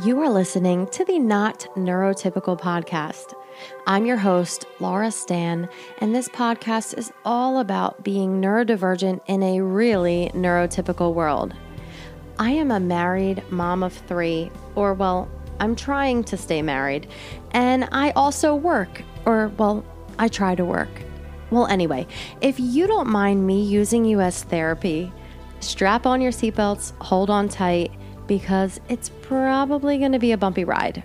You are listening to the Not Neurotypical podcast. I'm your host, Laura Zdan, and this podcast is all about being neurodivergent in a really neurotypical world. I am a married mom of three, or well, I'm trying to stay married, and I also work, or well, I try to work. Well, anyway, if you don't mind me using you as therapy, strap on your seatbelts, hold on tight because it's probably going to be a bumpy ride.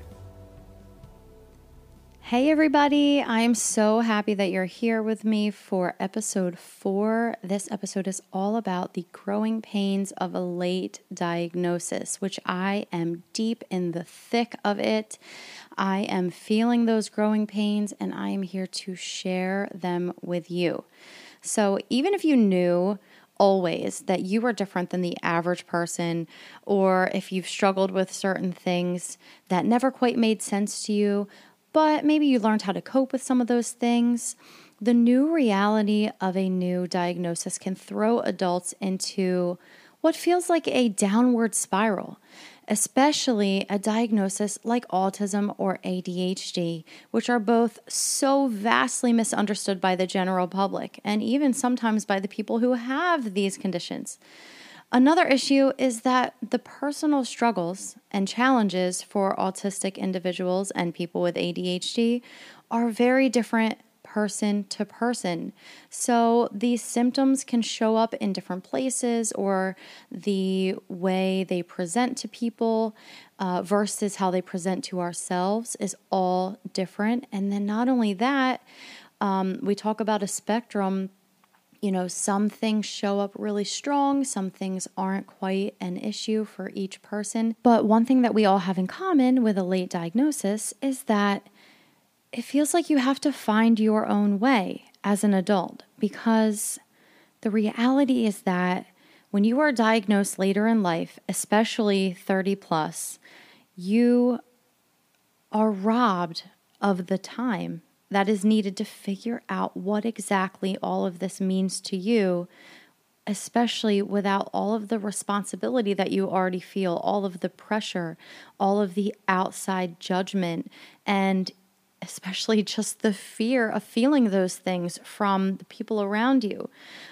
Hey, everybody. I'm so happy that you're here with me for episode four. This episode is all about the growing pains of a late diagnosis, which I am deep in the thick of it. I am feeling those growing pains and I am here to share them with you. So, even if you knew always that you are different than the average person, or if you've struggled with certain things that never quite made sense to you, but maybe you learned how to cope with some of those things. The new reality of a new diagnosis can throw adults into what feels like a downward spiral especially a diagnosis like autism or ADHD, which are both so vastly misunderstood by the general public and even sometimes by the people who have these conditions. Another issue is that the personal struggles and challenges for autistic individuals and people with ADHD are very different person to person. So these symptoms can show up in different places or the way they present to people uh, versus how they present to ourselves is all different. And then not only that, um, we talk about a spectrum. You know, some things show up really strong, some things aren't quite an issue for each person. But one thing that we all have in common with a late diagnosis is that it feels like you have to find your own way as an adult because the reality is that when you are diagnosed later in life, especially 30 plus, you are robbed of the time that is needed to figure out what exactly all of this means to you, especially without all of the responsibility that you already feel, all of the pressure, all of the outside judgment, and especially just the fear of feeling those things from the people around you.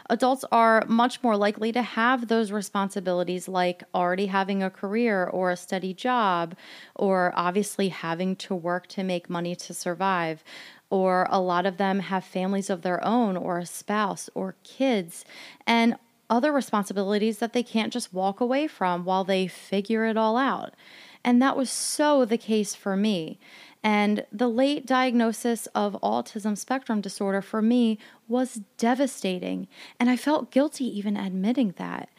Adults are much more likely to have those responsibilities, like already having a career or a steady job, or obviously having to work to make money to survive. Or a lot of them have families of their own, or a spouse, or kids, and other responsibilities that they can't just walk away from while they figure it all out. And that was so the case for me. And the late diagnosis of autism spectrum disorder for me was devastating. And I felt guilty even admitting that.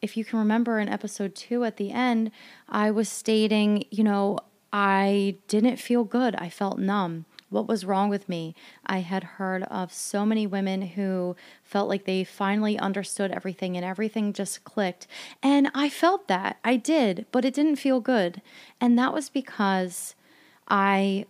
If you can remember in episode two at the end, I was stating, you know, I didn't feel good. I felt numb. What was wrong with me? I had heard of so many women who felt like they finally understood everything and everything just clicked. And I felt that. I did, but it didn't feel good. And that was because I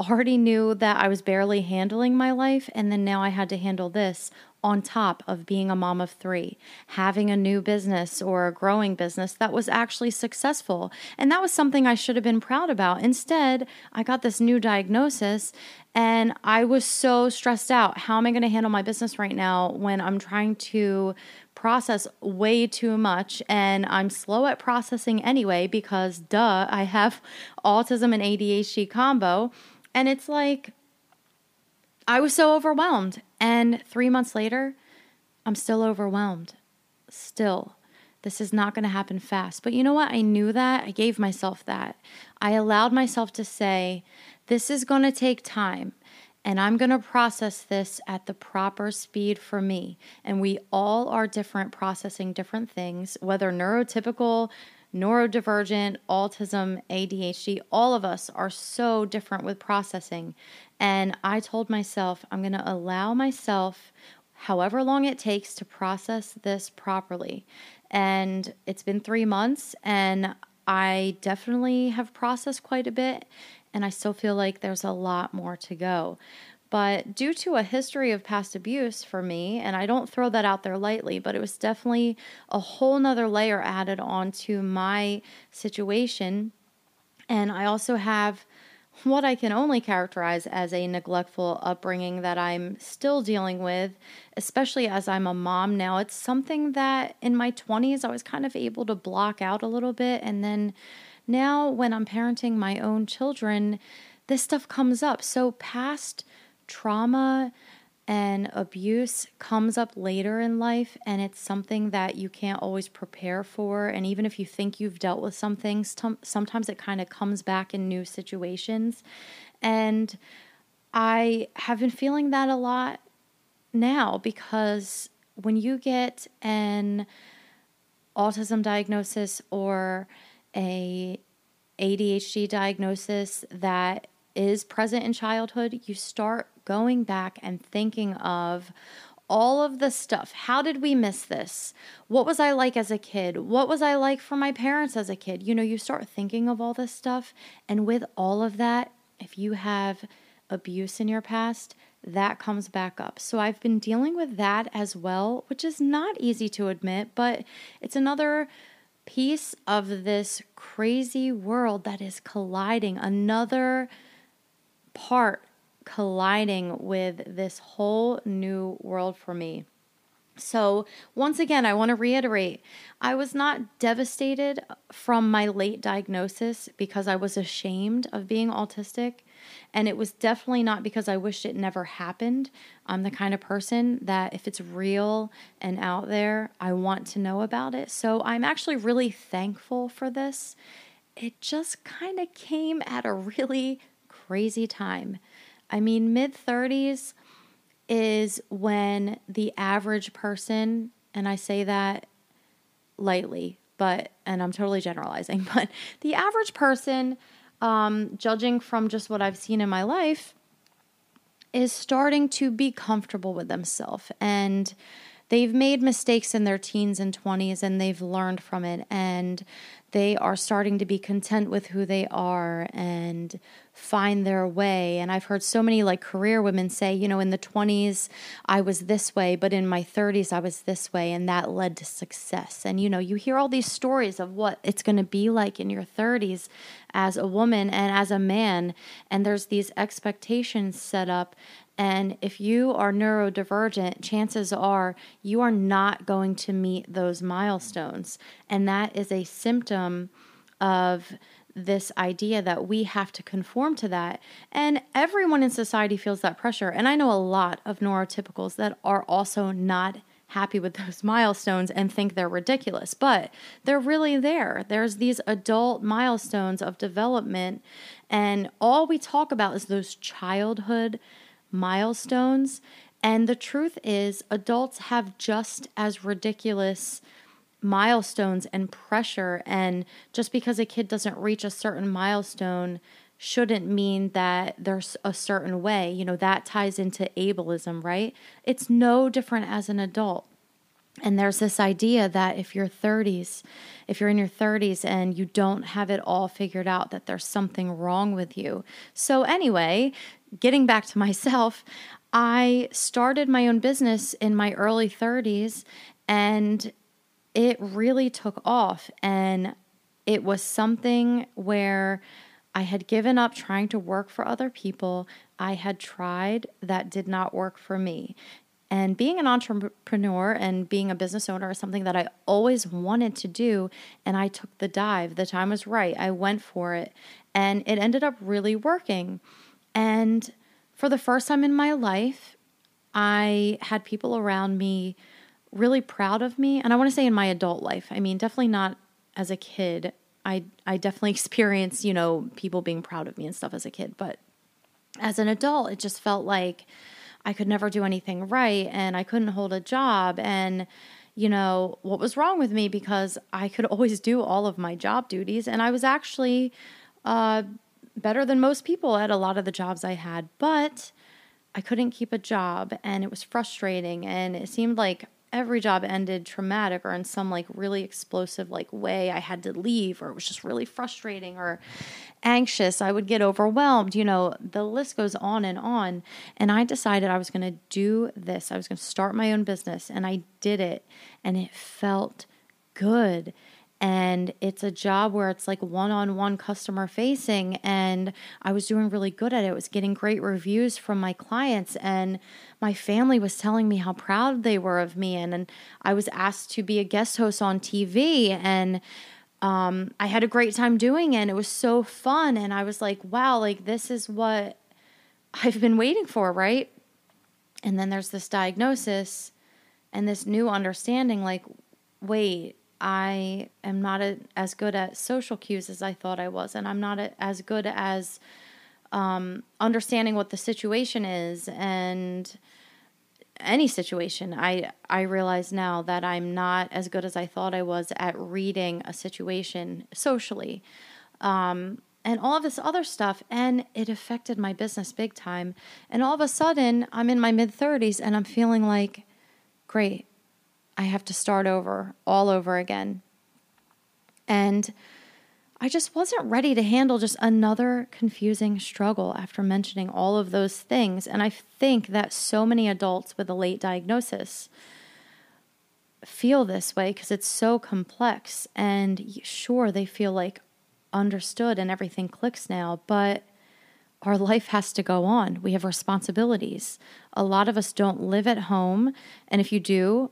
already knew that I was barely handling my life, and then now I had to handle this on top of being a mom of three, having a new business or a growing business that was actually successful. And that was something I should have been proud about. Instead, I got this new diagnosis and I was so stressed out. How am I going to handle my business right now when I'm trying to process way too much and I'm slow at processing anyway because duh, I have autism and ADHD combo. And it's like, I was so overwhelmed. And three months later, I'm still overwhelmed. Still. This is not going to happen fast. But you know what? I knew that. I gave myself that. I allowed myself to say, this is going to take time and I'm going to process this at the proper speed for me. And we all are different, processing different things, whether neurotypical, neurodivergent, autism, ADHD, all of us are so different with processing. And I told myself, I'm going to allow myself however long it takes to process this properly. And it's been three months, and I definitely have processed quite a bit and I still feel like there's a lot more to go. But due to a history of past abuse for me, and I don't throw that out there lightly, but it was definitely a whole nother layer added on to my situation. And I also have what I can only characterize as a neglectful upbringing that I'm still dealing with, especially as I'm a mom now. It's something that in my 20s I was kind of able to block out a little bit. And then now, when I'm parenting my own children, this stuff comes up. So, past trauma and abuse comes up later in life, and it's something that you can't always prepare for. And even if you think you've dealt with some things, sometimes it kind of comes back in new situations. And I have been feeling that a lot now because when you get an autism diagnosis or a ADHD diagnosis that is present in childhood, you start going back and thinking of all of the stuff. How did we miss this? What was I like as a kid? What was I like for my parents as a kid? You know, you start thinking of all this stuff. And with all of that, if you have abuse in your past, that comes back up. So I've been dealing with that as well, which is not easy to admit, but it's another piece of this crazy world that is colliding, another part colliding with this whole new world for me. So, once again, I want to reiterate I was not devastated from my late diagnosis because I was ashamed of being autistic. And it was definitely not because I wished it never happened. I'm the kind of person that if it's real and out there, I want to know about it. So, I'm actually really thankful for this. It just kind of came at a really crazy time. I mean, mid 30s is when the average person, and I say that lightly, but, and I'm totally generalizing, but the average person, um, judging from just what I've seen in my life, is starting to be comfortable with themselves. And they've made mistakes in their teens and 20s and they've learned from it. And they are starting to be content with who they are and find their way. And I've heard so many like career women say, you know, in the 20s, I was this way, but in my 30s, I was this way. And that led to success. And, you know, you hear all these stories of what it's going to be like in your 30s as a woman and as a man. And there's these expectations set up. And if you are neurodivergent, chances are you are not going to meet those milestones. And that is a symptom of this idea that we have to conform to that. And everyone in society feels that pressure. And I know a lot of neurotypicals that are also not happy with those milestones and think they're ridiculous, but they're really there. There's these adult milestones of development, and all we talk about is those childhood milestones. And the truth is, adults have just as ridiculous milestones and pressure. And just because a kid doesn't reach a certain milestone shouldn't mean that there's a certain way. You know, that ties into ableism, right? It's no different as an adult. And there's this idea that if you're 30s, if you're in your 30s and you don't have it all figured out, that there's something wrong with you. So, anyway, getting back to myself, I started my own business in my early 30s and it really took off. And it was something where I had given up trying to work for other people. I had tried, that did not work for me. And being an entrepreneur and being a business owner is something that I always wanted to do. And I took the dive. The time was right. I went for it. And it ended up really working. And for the first time in my life, I had people around me really proud of me. And I want to say in my adult life, I mean, definitely not as a kid. I, I definitely experienced, you know, people being proud of me and stuff as a kid. But as an adult, it just felt like I could never do anything right and I couldn't hold a job. And, you know, what was wrong with me because I could always do all of my job duties. And I was actually uh, better than most people at a lot of the jobs I had. But I couldn't keep a job and it was frustrating. And it seemed like every job ended traumatic or in some like really explosive like way i had to leave or it was just really frustrating or anxious i would get overwhelmed you know the list goes on and on. And i decided i was going to do this. I was going to start my own business and i did it and it felt good and it's a job where it's like one-on-one customer facing and I was doing really good at it. I was getting great reviews from my clients and my family was telling me how proud they were of me and, and I was asked to be a guest host on TV and um, I had a great time doing it and it was so fun and I was like, wow, like this is what I've been waiting for, right? And then there's this diagnosis and this new understanding like wait, I am not a, as good at social cues as I thought I was, and I'm not a, as good as um, understanding what the situation is and any situation. I I realize now that I'm not as good as I thought I was at reading a situation socially. Um, and all of this other stuff and it affected my business big time and all of a sudden i'm in my mid 30s and i'm feeling like great I have to start over all over again. And I just wasn't ready to handle just another confusing struggle after mentioning all of those things. And I think that so many adults with a late diagnosis feel this way because it's so complex. And sure, they feel like understood and everything clicks now, but our life has to go on. We have responsibilities. A lot of us don't live at home. And if you do,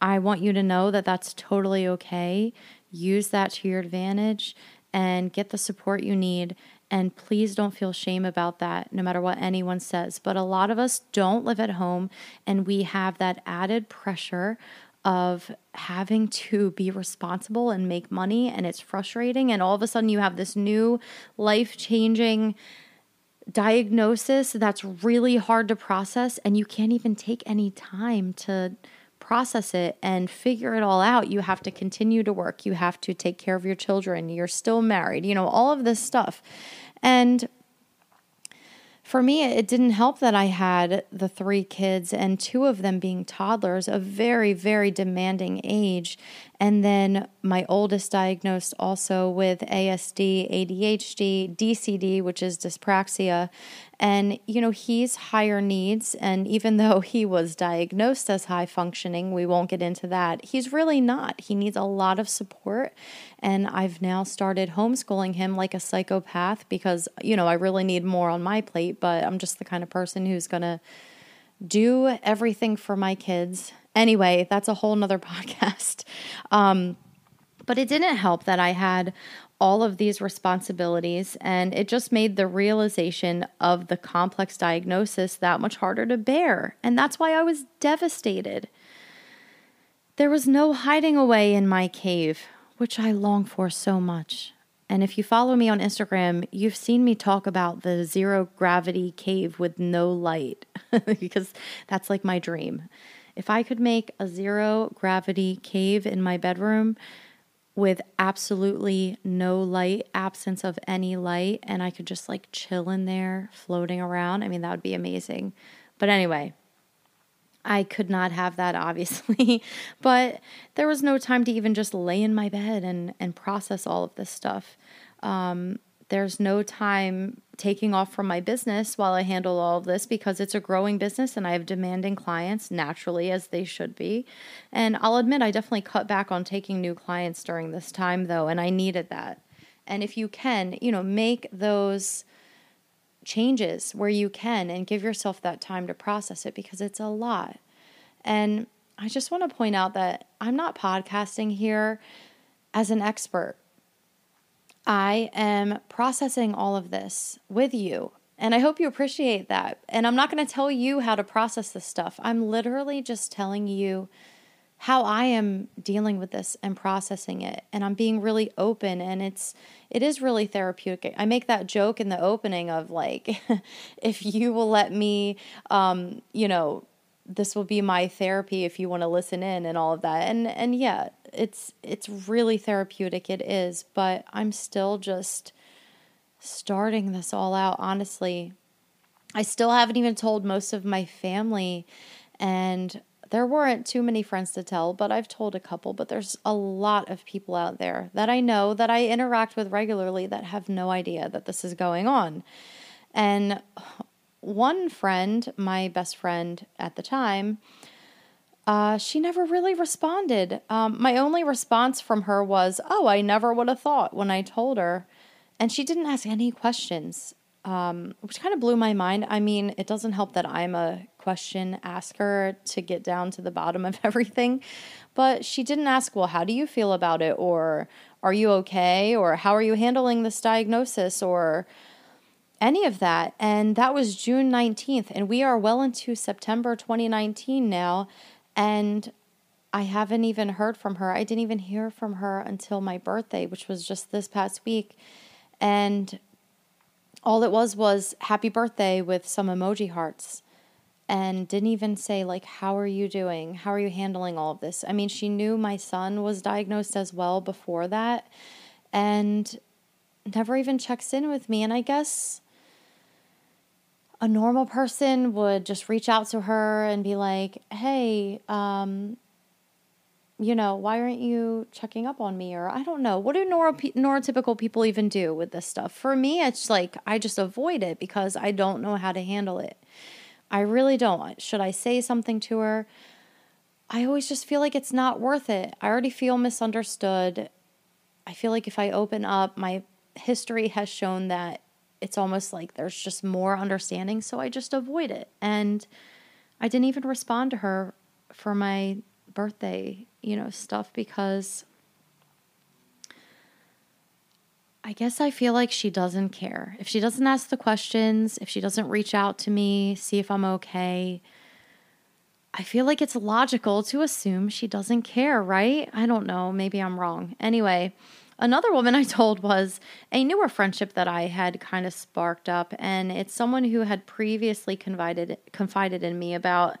I want you to know that that's totally okay. Use that to your advantage and get the support you need. And please don't feel shame about that, no matter what anyone says. But a lot of us don't live at home and we have that added pressure of having to be responsible and make money. And it's frustrating. And all of a sudden, you have this new life changing diagnosis that's really hard to process. And you can't even take any time to process it and figure it all out, you have to continue to work. You have to take care of your children. You're still married, you know, all of this stuff. And for me, it didn't help that I had the three kids and two of them being toddlers, a very, very demanding age. And then my oldest diagnosed also with ASD, ADHD, DCD, which is dyspraxia. And, you know, he's higher needs. And even though he was diagnosed as high functioning, we won't get into that, he's really not. He needs a lot of support. And I've now started homeschooling him like a psychopath because, you know, I really need more on my plate, but I'm just the kind of person who's going to do everything for my kids. Anyway, that's a whole nother podcast. Um, but it didn't help that I had all of these responsibilities, and it just made the realization of the complex diagnosis that much harder to bear. And that's why I was devastated. There was no hiding away in my cave, which I long for so much. And if you follow me on Instagram, you've seen me talk about the zero gravity cave with no light because that's like my dream. If I could make a zero gravity cave in my bedroom, with absolutely no light, absence of any light, and I could just like chill in there, floating around. I mean, that would be amazing. But anyway, I could not have that, obviously. but there was no time to even just lay in my bed and, and process all of this stuff. Um, there's no time taking off from my business while I handle all of this because it's a growing business and I have demanding clients naturally, as they should be. And I'll admit, I definitely cut back on taking new clients during this time, though, and I needed that. And if you can, you know, make those changes where you can and give yourself that time to process it because it's a lot. And I just want to point out that I'm not podcasting here as an expert. I am processing all of this with you. And I hope you appreciate that. And I'm not going to tell you how to process this stuff. I'm literally just telling you how I am dealing with this and processing it. And I'm being really open and it's it is really therapeutic. I make that joke in the opening of like if you will let me um, you know, this will be my therapy if you want to listen in and all of that. And and yeah, it's it's really therapeutic it is, but I'm still just starting this all out honestly. I still haven't even told most of my family and there weren't too many friends to tell, but I've told a couple, but there's a lot of people out there that I know that I interact with regularly that have no idea that this is going on. And one friend, my best friend at the time, uh, she never really responded. Um, my only response from her was, Oh, I never would have thought when I told her. And she didn't ask any questions, um, which kind of blew my mind. I mean, it doesn't help that I'm a question asker to get down to the bottom of everything. But she didn't ask, Well, how do you feel about it? Or are you okay? Or how are you handling this diagnosis? Or any of that. And that was June 19th. And we are well into September 2019 now. And I haven't even heard from her. I didn't even hear from her until my birthday, which was just this past week. And all it was was happy birthday with some emoji hearts and didn't even say like how are you doing how are you handling all of this i mean she knew my son was diagnosed as well before that and never even checks in with me and i guess a normal person would just reach out to her and be like, hey, um, you know, why aren't you checking up on me? Or I don't know. What do neuro- neurotypical people even do with this stuff? For me, it's like I just avoid it because I don't know how to handle it. I really don't. Should I say something to her? I always just feel like it's not worth it. I already feel misunderstood. I feel like if I open up, my history has shown that it's almost like there's just more understanding, so I just avoid it. And I didn't even respond to her for my birthday, you know, stuff because I guess I feel like she doesn't care. If she doesn't ask the questions, if she doesn't reach out to me, see if I'm okay, I feel like it's logical to assume she doesn't care, right? I don't know. Maybe I'm wrong. Anyway, Another woman I told was a newer friendship that I had kind of sparked up, and it's someone who had previously confided confided in me about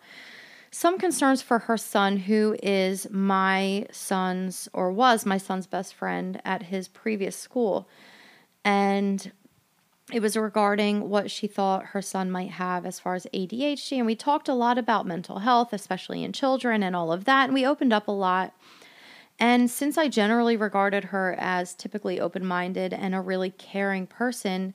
some concerns for her son, who is my son's or was my son's best friend at his previous school. And it was regarding what she thought her son might have as far as ADHD. And we talked a lot about mental health, especially in children, and all of that. And we opened up a lot and since I generally regarded her as typically open minded and a really caring person,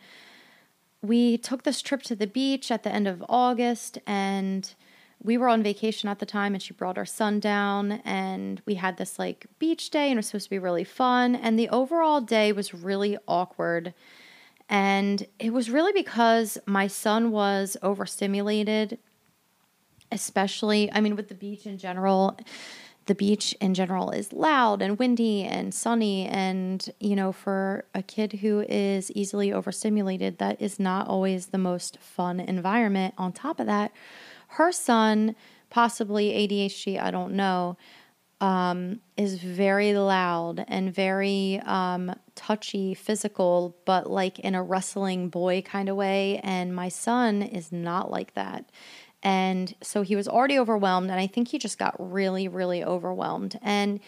we took this trip to the beach at the end of August and we were on vacation at the time and she brought our son down and we had this like beach day and it was supposed to be really fun and the overall day was really awkward. And it was really because my son was overstimulated especially i mean with the beach in general the beach in general is loud and windy and sunny. And you know for a kid who is easily overstimulated that is not always the most fun environment. On top of that her son possibly ADHD I don't know um, is very loud and very um, touchy physical but like in a wrestling boy kind of way. And my son is not like that and so he was already overwhelmed. And I think he just got really, really overwhelmed. And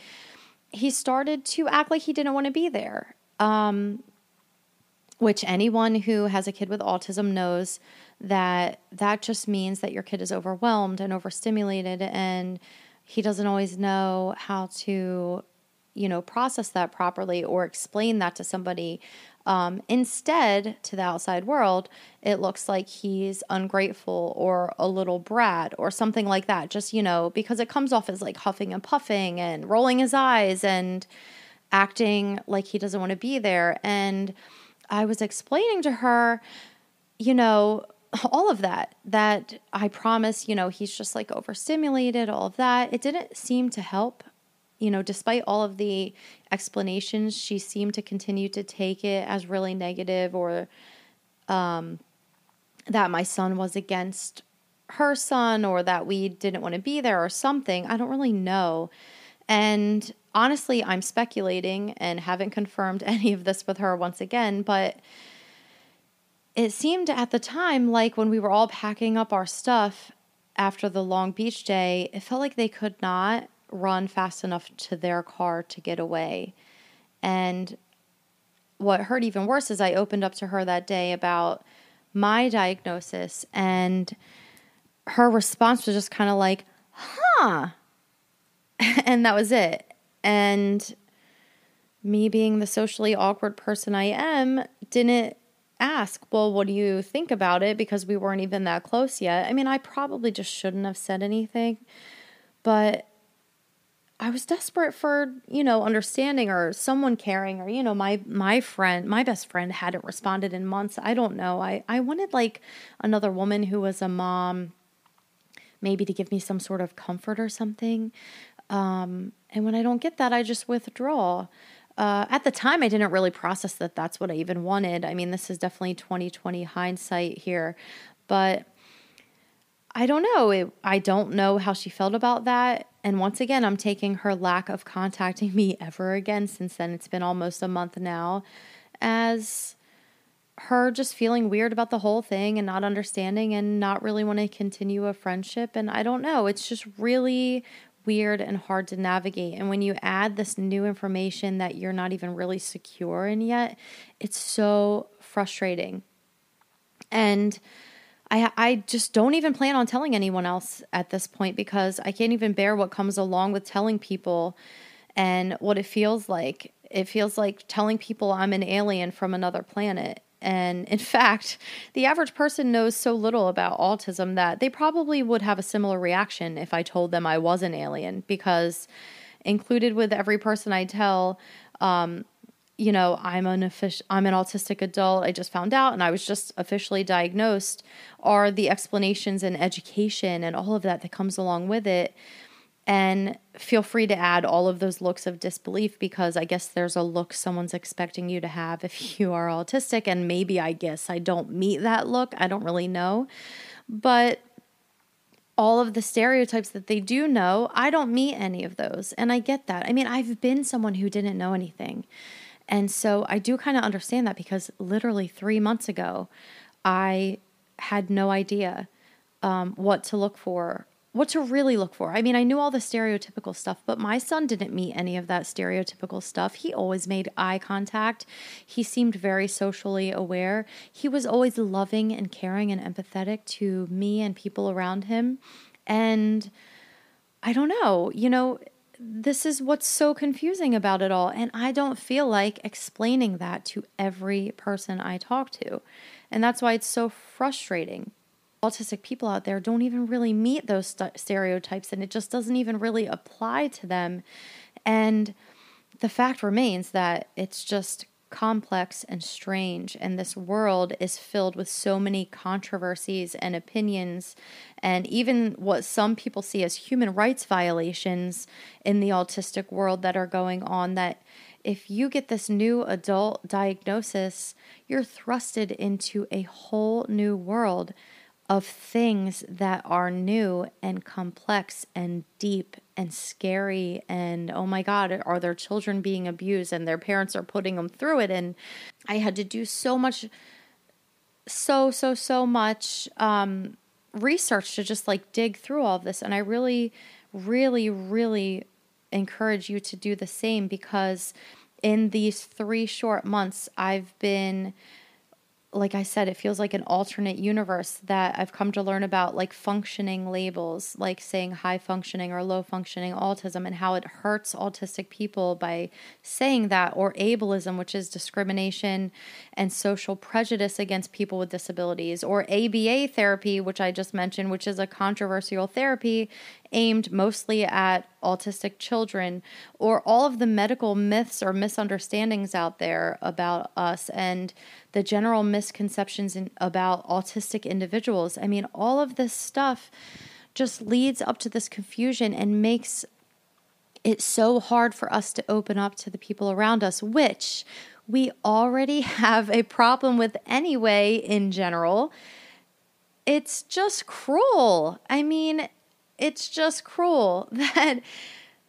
he started to act like he didn't want to be there. Um, which anyone who has a kid with autism knows that that just means that your kid is overwhelmed and overstimulated and he doesn't always know how to you know process that properly or explain that to somebody um, instead, to the outside world, it looks like he's ungrateful or a little brat or something like that. Just, you know, because it comes off as like huffing and puffing and rolling his eyes and acting like he doesn't want to be there. And I was explaining to her, you know, all of that, that I promise, you know, he's just like overstimulated, all of that. It didn't seem to help you know, despite all of the explanations, she seemed to continue to take it as really negative or um, that my son was against her son or that we didn't want to be there or something. I don't really know. And honestly, I'm speculating and haven't confirmed any of this with her once again, but it seemed at the time like when we were all packing up our stuff after the long beach day, it felt like they could not run fast enough to their car to get away. And what hurt even worse is I opened up to her that day about my diagnosis, and her response was just kind of like, huh. and that was it. And me being the socially awkward person I am, didn't ask, well, what do you think about it? Because we weren't even that close yet. I mean, I probably just shouldn't have said anything But I was desperate for, you know, understanding or someone caring or, you know, my my friend, my best friend hadn't responded in months. I don't know. I, I wanted like another woman who was a mom, maybe to give me some sort of comfort or something. Um, and when I don't get that, I just withdraw. Uh, at the time, I didn't really process that that's what I even wanted. I mean, this is definitely 2020 hindsight here, but I don't know. It, I don't know how she felt about that. And once again, I'm taking her lack of contacting me ever again since then. It's been almost a month now as her just feeling weird about the whole thing and not understanding and not really want to continue a friendship. And I don't know. It's just really weird and hard to navigate. And when you add this new information that you're not even really secure in yet, it's so frustrating. And I I just don't even plan on telling anyone else at this point because I can't even bear what comes along with telling people and what it feels like. It feels like telling people I'm an alien from another planet. And in fact, the average person knows so little about autism that they probably would have a similar reaction if I told them I was an alien because included with every person I tell um, you know, I'm an official, I'm an autistic adult. I just found out, and I was just officially diagnosed. Are the explanations and education and all of that that comes along with it? And feel free to add all of those looks of disbelief because I guess there's a look someone's expecting you to have if you are autistic, and maybe I guess I don't meet that look. I don't really know, but all of the stereotypes that they do know, I don't meet any of those. And I get that. I mean, I've been someone who didn't know anything. And so I do kind of understand that because literally three months ago, I had no idea um, what to look for, what to really look for. I mean, I knew all the stereotypical stuff, but my son didn't meet any of that stereotypical stuff. He always made eye contact. He seemed very socially aware. He was always loving and caring and empathetic to me and people around him. And I don't know, you know, this is what's so confusing about it all. And I don't feel like explaining that to every person I talk to. And that's why it's so frustrating. Autistic people out there don't even really meet those st- stereotypes, and it just doesn't even really apply to them. And the fact remains that it's just complex and strange, and this world is filled with so many controversies and opinions, and even what some people see as human rights violations in the autistic world that are going on. That if you get this new adult diagnosis, you're thrusted into a whole new world of things that are new and complex and deep and scary and oh my god are their children being abused and their parents are putting them through it? And i had to do so much so so so much um, research to just like dig through all this. And i really really really encourage you to do the same because in these three short months i've been like I said, it feels like an alternate universe that I've come to learn about, like functioning labels, like saying high functioning or low functioning autism, and how it hurts autistic people by saying that, or ableism, which is discrimination and social prejudice against people with disabilities, or ABA therapy, which I just mentioned, which is a controversial therapy aimed mostly at autistic children, or all of the medical myths or misunderstandings out there about us and the general misconceptions in, about autistic individuals. I mean, all of this stuff just leads up to this confusion and makes it so hard for us to open up to the people around us, which we already have a problem with anyway, in general. It's just cruel. I mean, it's just cruel that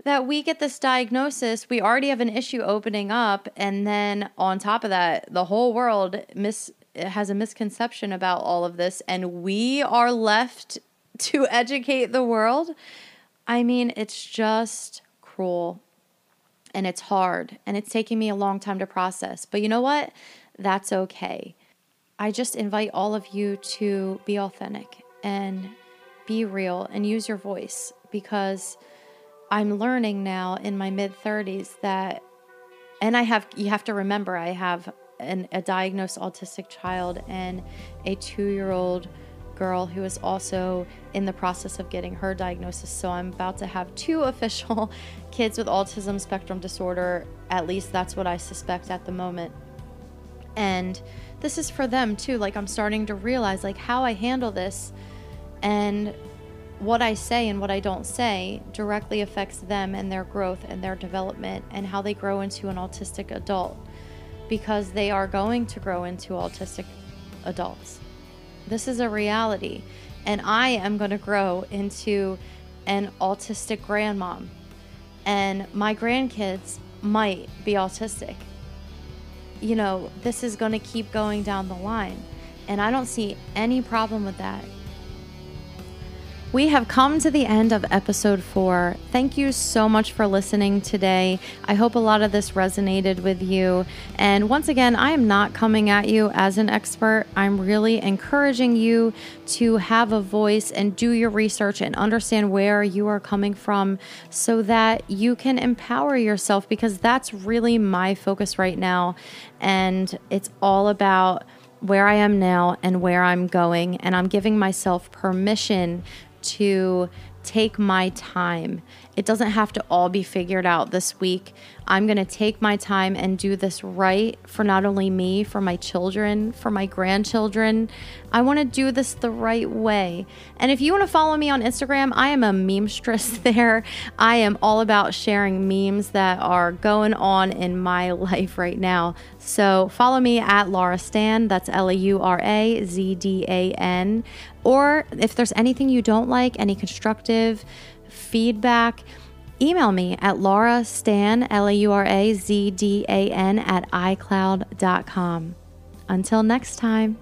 that we get this diagnosis. We already have an issue opening up and then on top of that the whole world mis- has a misconception about all of this and we are left to educate the world. I mean it's just cruel and it's hard and it's taking me a long time to process. But you know what? That's okay. I just invite all of you to be authentic and be real and use your voice because I'm learning now in my mid 30s that, and I have, you have to remember, I have an, a diagnosed autistic child and a two year old girl who is also in the process of getting her diagnosis. So I'm about to have two official kids with autism spectrum disorder. At least that's what I suspect at the moment. And this is for them too. Like I'm starting to realize like how I handle this and what I say and what I don't say directly affects them and their growth and their development and how they grow into an autistic adult because they are going to grow into autistic adults. This is a reality. And I am going to grow into an autistic grandmom. And my grandkids might be autistic. You know, this is going to keep going down the line. And I don't see any problem with that. We have come to the end of episode four. Thank you so much for listening today. I hope a lot of this resonated with you. And once again, I am not coming at you as an expert. I'm really encouraging you to have a voice and do your research and understand where you are coming from so that you can empower yourself because that's really my focus right now. And it's all about where I am now and where I'm going. And I'm giving myself permission to take my time. It doesn't have to all be figured out this week. I'm going to take my time and do this right for not only me, for my children, for my grandchildren. I want to do this the right way. And if you want to follow me on Instagram, I am a meme stress there. I am all about sharing memes that are going on in my life right now. So follow me at Laura Zdan. That's L A U R A Z D A N. Or if there's anything you don't like, any constructive feedback, email me at Laura Zdan, L A U R A Z D A N, at iCloud.com. Until next time.